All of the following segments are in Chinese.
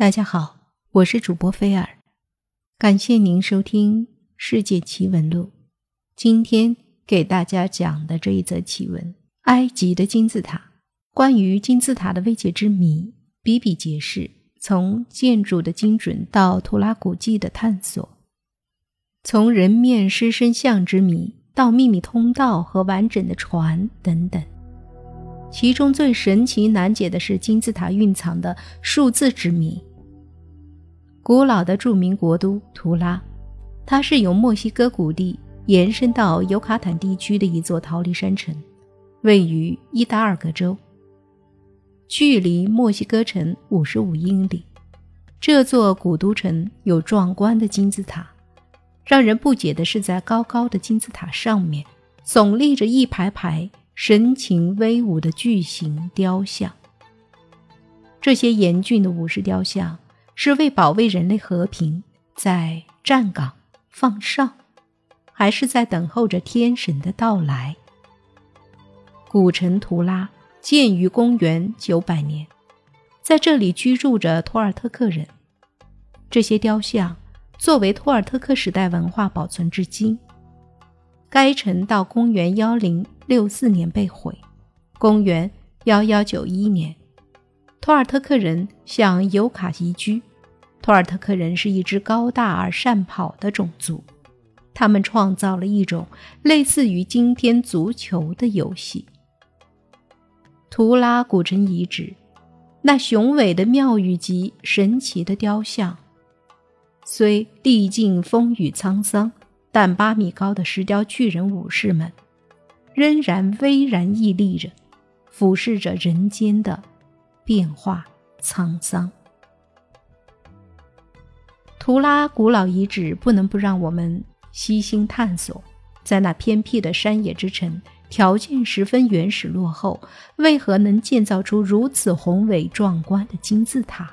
大家好，我是主播菲尔，感谢您收听《世界奇闻录》。今天给大家讲的这一则奇闻：埃及的金字塔。关于金字塔的未解之谜比比皆是，从建筑的精准到图拉古迹的探索，从人面狮身像之谜到秘密通道和完整的船等等。其中最神奇难解的是金字塔蕴藏的数字之谜。古老的著名国都图拉，它是由墨西哥谷地延伸到尤卡坦地区的一座逃离山城，位于伊达尔戈州，距离墨西哥城五十五英里。这座古都城有壮观的金字塔，让人不解的是，在高高的金字塔上面耸立着一排排神情威武的巨型雕像。这些严峻的武士雕像。是为保卫人类和平，在站岗放哨，还是在等候着天神的到来？古城图拉建于公元九百年，在这里居住着托尔特克人。这些雕像作为托尔特克时代文化保存至今。该城到公元幺零六四年被毁，公元幺幺九一年，托尔特克人向尤卡移居。托尔特克人是一支高大而善跑的种族，他们创造了一种类似于今天足球的游戏。图拉古城遗址，那雄伟的庙宇及神奇的雕像，虽历尽风雨沧桑，但八米高的石雕巨人武士们，仍然巍然屹立着，俯视着人间的变化沧桑。图拉古老遗址不能不让我们悉心探索，在那偏僻的山野之城，条件十分原始落后，为何能建造出如此宏伟壮观的金字塔？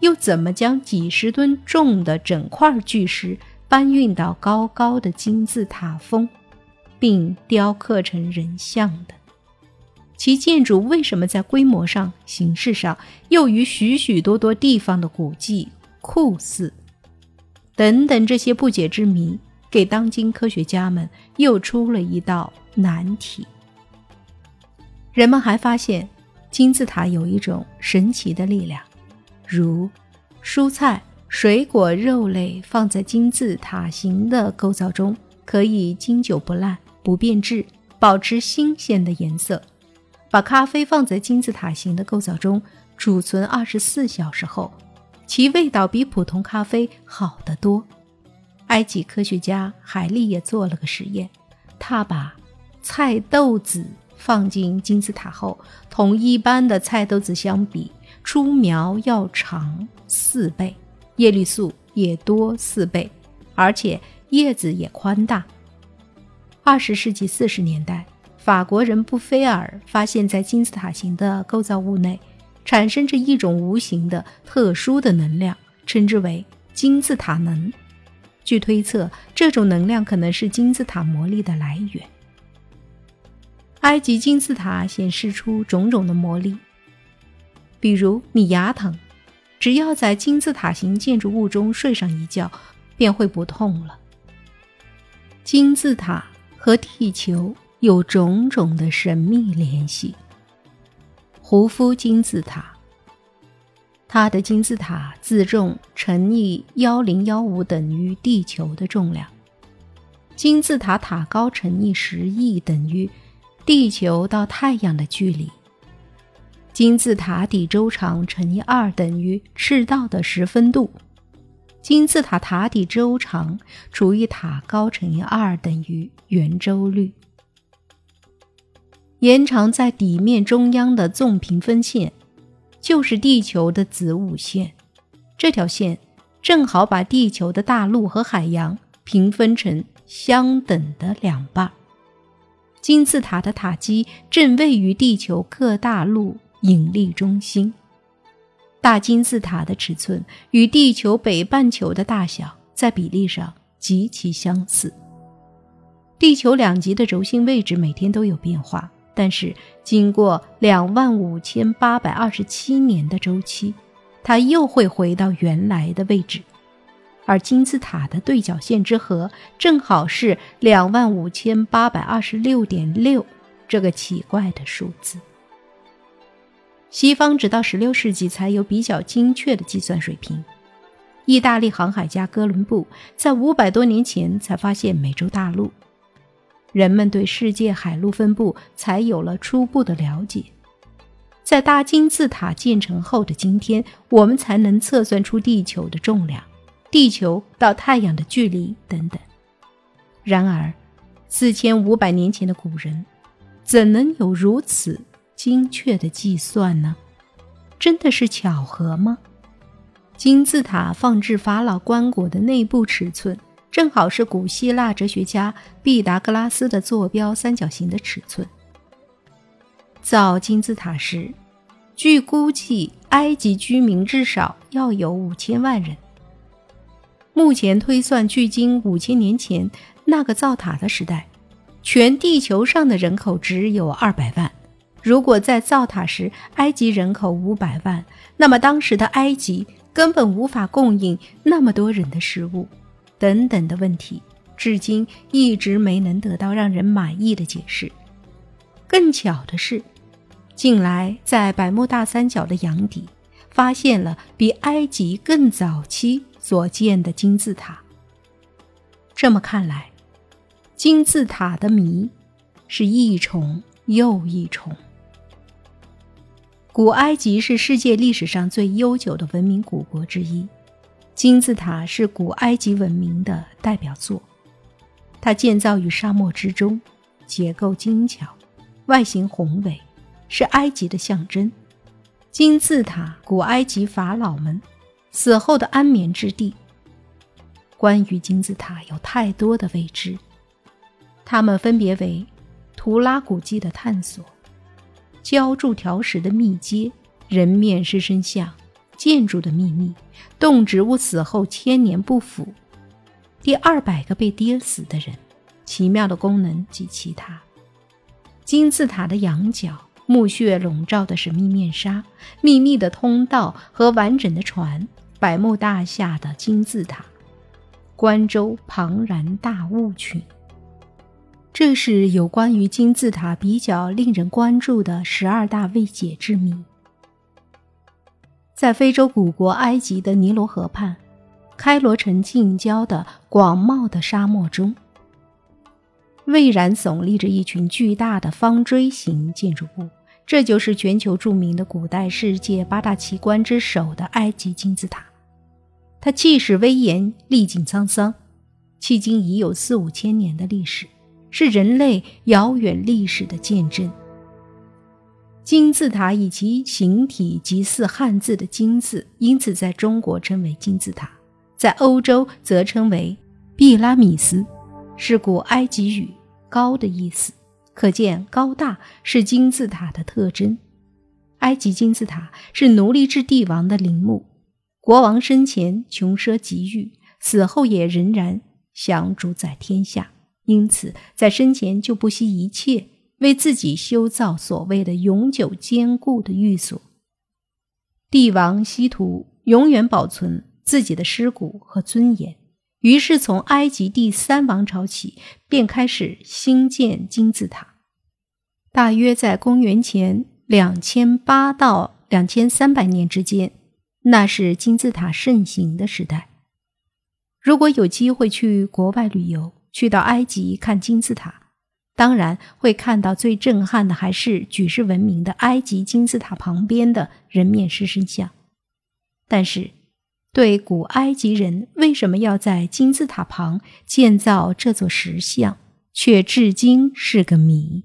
又怎么将几十吨重的整块巨石搬运到高高的金字塔峰，并雕刻成人像的？其建筑为什么在规模上、形式上又与许许多多地方的古迹？酷似，等等这些不解之谜，给当今科学家们又出了一道难题。人们还发现，金字塔有一种神奇的力量，如蔬菜、水果、肉类放在金字塔形的构造中，可以经久不烂、不变质，保持新鲜的颜色；把咖啡放在金字塔形的构造中，储存二十四小时后。其味道比普通咖啡好得多。埃及科学家海利也做了个实验，他把菜豆子放进金字塔后，同一般的菜豆子相比，出苗要长四倍，叶绿素也多四倍，而且叶子也宽大。二十世纪四十年代，法国人布菲尔发现，在金字塔形的构造物内。产生着一种无形的特殊的能量，称之为金字塔能。据推测，这种能量可能是金字塔魔力的来源。埃及金字塔显示出种种的魔力，比如你牙疼，只要在金字塔形建筑物中睡上一觉，便会不痛了。金字塔和地球有种种的神秘联系。胡夫金字塔，它的金字塔自重乘以幺零幺五等于地球的重量，金字塔塔高乘以十亿等于地球到太阳的距离，金字塔底周长乘以二等于赤道的十分度，金字塔塔底周长除以塔高乘以二等于圆周率。延长在底面中央的纵平分线，就是地球的子午线。这条线正好把地球的大陆和海洋平分成相等的两半。金字塔的塔基正位于地球各大陆引力中心。大金字塔的尺寸与地球北半球的大小在比例上极其相似。地球两极的轴心位置每天都有变化。但是，经过两万五千八百二十七年的周期，它又会回到原来的位置。而金字塔的对角线之和正好是两万五千八百二十六点六这个奇怪的数字。西方直到十六世纪才有比较精确的计算水平。意大利航海家哥伦布在五百多年前才发现美洲大陆，人们对世界海陆分布才有了初步的了解。在大金字塔建成后的今天，我们才能测算出地球的重量。地球到太阳的距离等等。然而，四千五百年前的古人怎能有如此精确的计算呢？真的是巧合吗？金字塔放置法老棺椁的内部尺寸，正好是古希腊哲学家毕达哥拉斯的坐标三角形的尺寸。造金字塔时，据估计，埃及居民至少要有五千万人。目前推算，距今五千年前那个造塔的时代，全地球上的人口只有二百万。如果在造塔时埃及人口五百万，那么当时的埃及根本无法供应那么多人的食物，等等的问题，至今一直没能得到让人满意的解释。更巧的是，近来在百慕大三角的洋底发现了比埃及更早期。所建的金字塔。这么看来，金字塔的谜是一重又一重。古埃及是世界历史上最悠久的文明古国之一，金字塔是古埃及文明的代表作。它建造于沙漠之中，结构精巧，外形宏伟，是埃及的象征。金字塔，古埃及法老们。死后的安眠之地。关于金字塔有太多的未知，它们分别为：图拉古迹的探索、浇筑条石的密接、人面狮身像、建筑的秘密、动植物死后千年不腐、第二百个被跌死的人、奇妙的功能及其他。金字塔的仰角、墓穴笼罩的神秘面纱、秘密的通道和完整的船。百慕大厦的金字塔，关州庞然大物群。这是有关于金字塔比较令人关注的十二大未解之谜。在非洲古国埃及的尼罗河畔，开罗城近郊的广袤的沙漠中，巍然耸立着一群巨大的方锥形建筑物。这就是全球著名的古代世界八大奇观之首的埃及金字塔。它气势威严，历尽沧桑，迄今已有四五千年的历史，是人类遥远历史的见证。金字塔以其形体极似汉字的“金”字，因此在中国称为金字塔，在欧洲则称为毕拉米斯，是古埃及语“高”的意思，可见高大是金字塔的特征。埃及金字塔是奴隶制帝王的陵墓。国王生前穷奢极欲，死后也仍然想主宰天下，因此在生前就不惜一切为自己修造所谓的永久坚固的寓所。帝王希图永远保存自己的尸骨和尊严，于是从埃及第三王朝起便开始兴建金字塔，大约在公元前两千八到两千三百年之间。那是金字塔盛行的时代。如果有机会去国外旅游，去到埃及看金字塔，当然会看到最震撼的还是举世闻名的埃及金字塔旁边的人面狮身像。但是，对古埃及人为什么要在金字塔旁建造这座石像，却至今是个谜。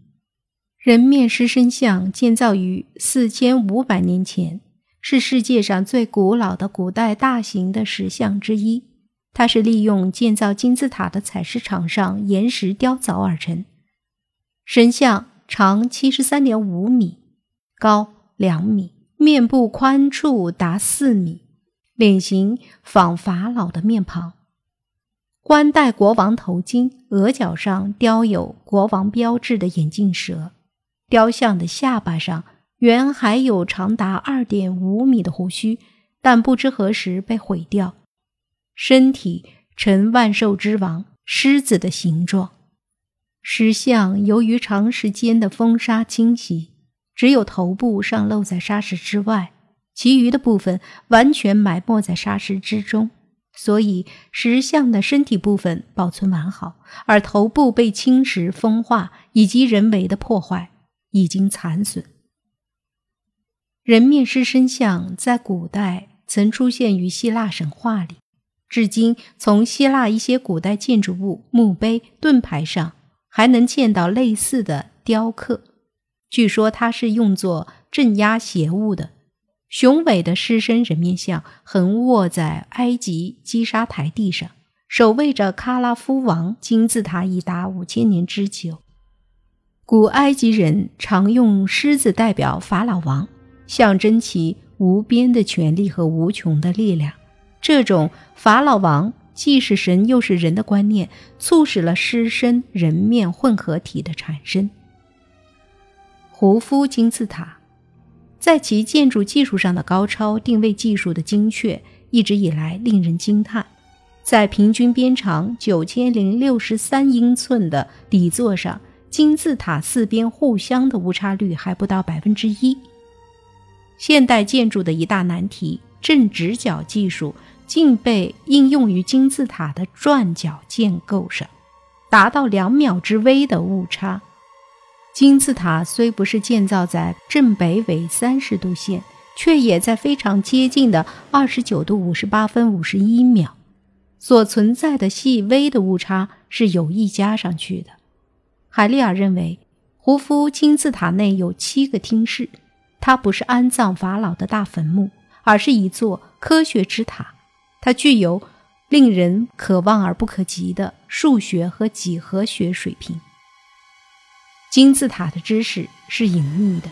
人面狮身像建造于四千五百年前。是世界上最古老的古代大型的石像之一，它是利用建造金字塔的采石场上岩石雕凿而成。神像长七十三点五米，高两米，面部宽处达四米，脸型仿法老的面庞，冠戴国王头巾，额角上雕有国王标志的眼镜蛇，雕像的下巴上。原还有长达二点五米的胡须，但不知何时被毁掉，身体呈万兽之王狮子的形状。石像由于长时间的风沙侵袭，只有头部尚露在沙石之外，其余的部分完全埋没在沙石之中。所以石像的身体部分保存完好，而头部被侵蚀、风化以及人为的破坏已经残损。人面狮身像在古代曾出现于希腊神话里，至今从希腊一些古代建筑物、墓碑、盾牌上还能见到类似的雕刻。据说它是用作镇压邪物的。雄伟的狮身人面像横卧在埃及基沙台地上，守卫着喀拉夫王金字塔已达五千年之久。古埃及人常用狮子代表法老王，象征其无边的权力和无穷的力量。这种法老王既是神又是人的观念，促使了狮身人面混合体的产生。胡夫金字塔。在其建筑技术上的高超、定位技术的精确，一直以来令人惊叹。在平均边长九千零六十三英寸的底座上，金字塔四边互相的误差率还不到百分之一。现代建筑的一大难题——正直角技术，竟被应用于金字塔的转角建构上，达到两秒之微的误差。金字塔虽不是建造在正北纬三十度线，却也在非常接近的二十九度五十八分五十一秒。所存在的细微的误差是有意加上去的。海利尔认为，胡夫金字塔内有七个厅室，它不是安葬法老的大坟墓，而是一座科学之塔。它具有令人可望而不可及的数学和几何学水平。金字塔的知识是隐秘的，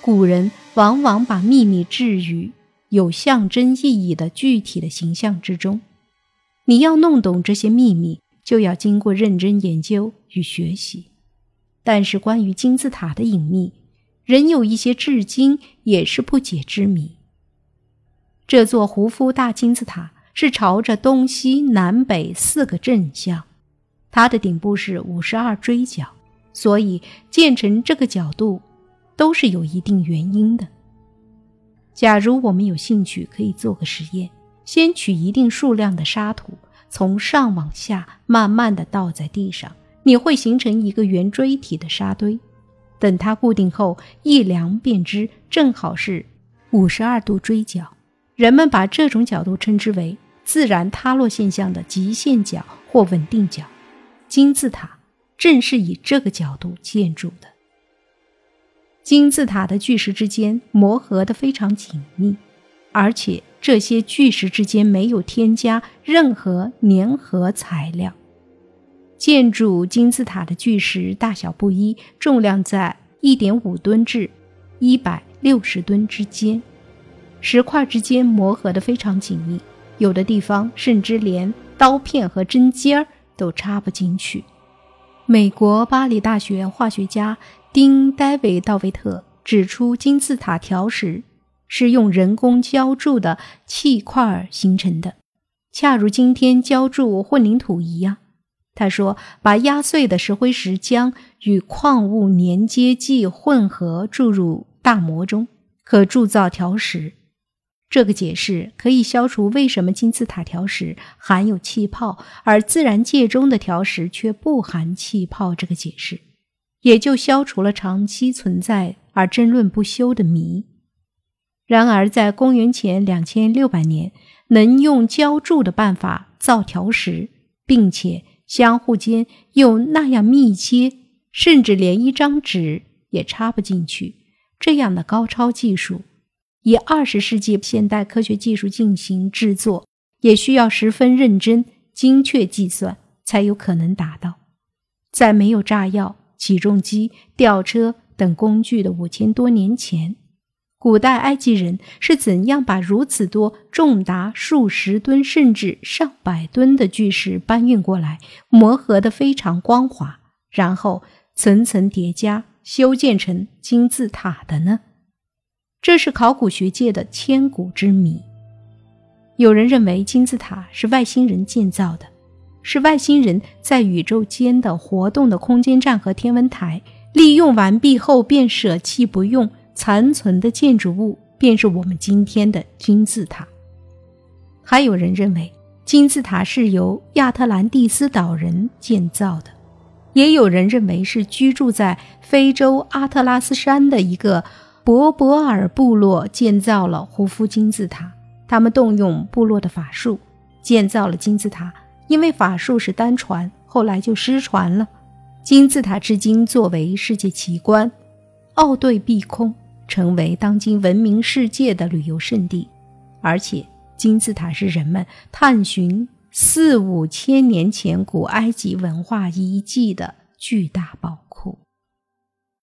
古人往往把秘密置于有象征意义的具体的形象之中。你要弄懂这些秘密，就要经过认真研究与学习。但是，关于金字塔的隐秘，仍有一些至今也是不解之谜。这座胡夫大金字塔是朝着东西南北四个正向，它的顶部是五十二锥角。所以建成这个角度，都是有一定原因的。假如我们有兴趣，可以做个实验：先取一定数量的沙土，从上往下慢慢的倒在地上，你会形成一个圆锥体的沙堆。等它固定后，一量便知正好是五十二度锥角。人们把这种角度称之为自然塌落现象的极限角或稳定角。金字塔。正是以这个角度建筑的。金字塔的巨石之间磨合得非常紧密，而且这些巨石之间没有添加任何粘合材料。建筑金字塔的巨石大小不一，重量在一点五吨至一百六十吨之间，石块之间磨合得非常紧密，有的地方甚至连刀片和针尖儿都插不进去。美国巴黎大学化学家丁·戴维·道维特指出，金字塔条石是用人工浇筑的砌块形成的，恰如今天浇筑混凝土一样。他说：“把压碎的石灰石浆与矿物粘接剂混合注入大模中，可铸造条石。”这个解释可以消除为什么金字塔条石含有气泡，而自然界中的条石却不含气泡这个解释，也就消除了长期存在而争论不休的谜。然而，在公元前两千六百年，能用浇筑的办法造条石，并且相互间又那样密接，甚至连一张纸也插不进去，这样的高超技术。以二十世纪现代科学技术进行制作，也需要十分认真、精确计算，才有可能达到。在没有炸药、起重机、吊车等工具的五千多年前，古代埃及人是怎样把如此多重达数十吨甚至上百吨的巨石搬运过来，磨合得非常光滑，然后层层叠加修建成金字塔的呢？这是考古学界的千古之谜。有人认为金字塔是外星人建造的，是外星人在宇宙间的活动的空间站和天文台利用完毕后便舍弃不用，残存的建筑物便是我们今天的金字塔。还有人认为金字塔是由亚特兰蒂斯岛人建造的，也有人认为是居住在非洲阿特拉斯山的一个博博尔部落建造了胡夫金字塔。他们动用部落的法术建造了金字塔，因为法术是单传，后来就失传了。金字塔至今作为世界奇观，奥对碧空，成为当今闻名世界的旅游胜地。而且，金字塔是人们探寻四五千年前古埃及文化遗迹的巨大宝。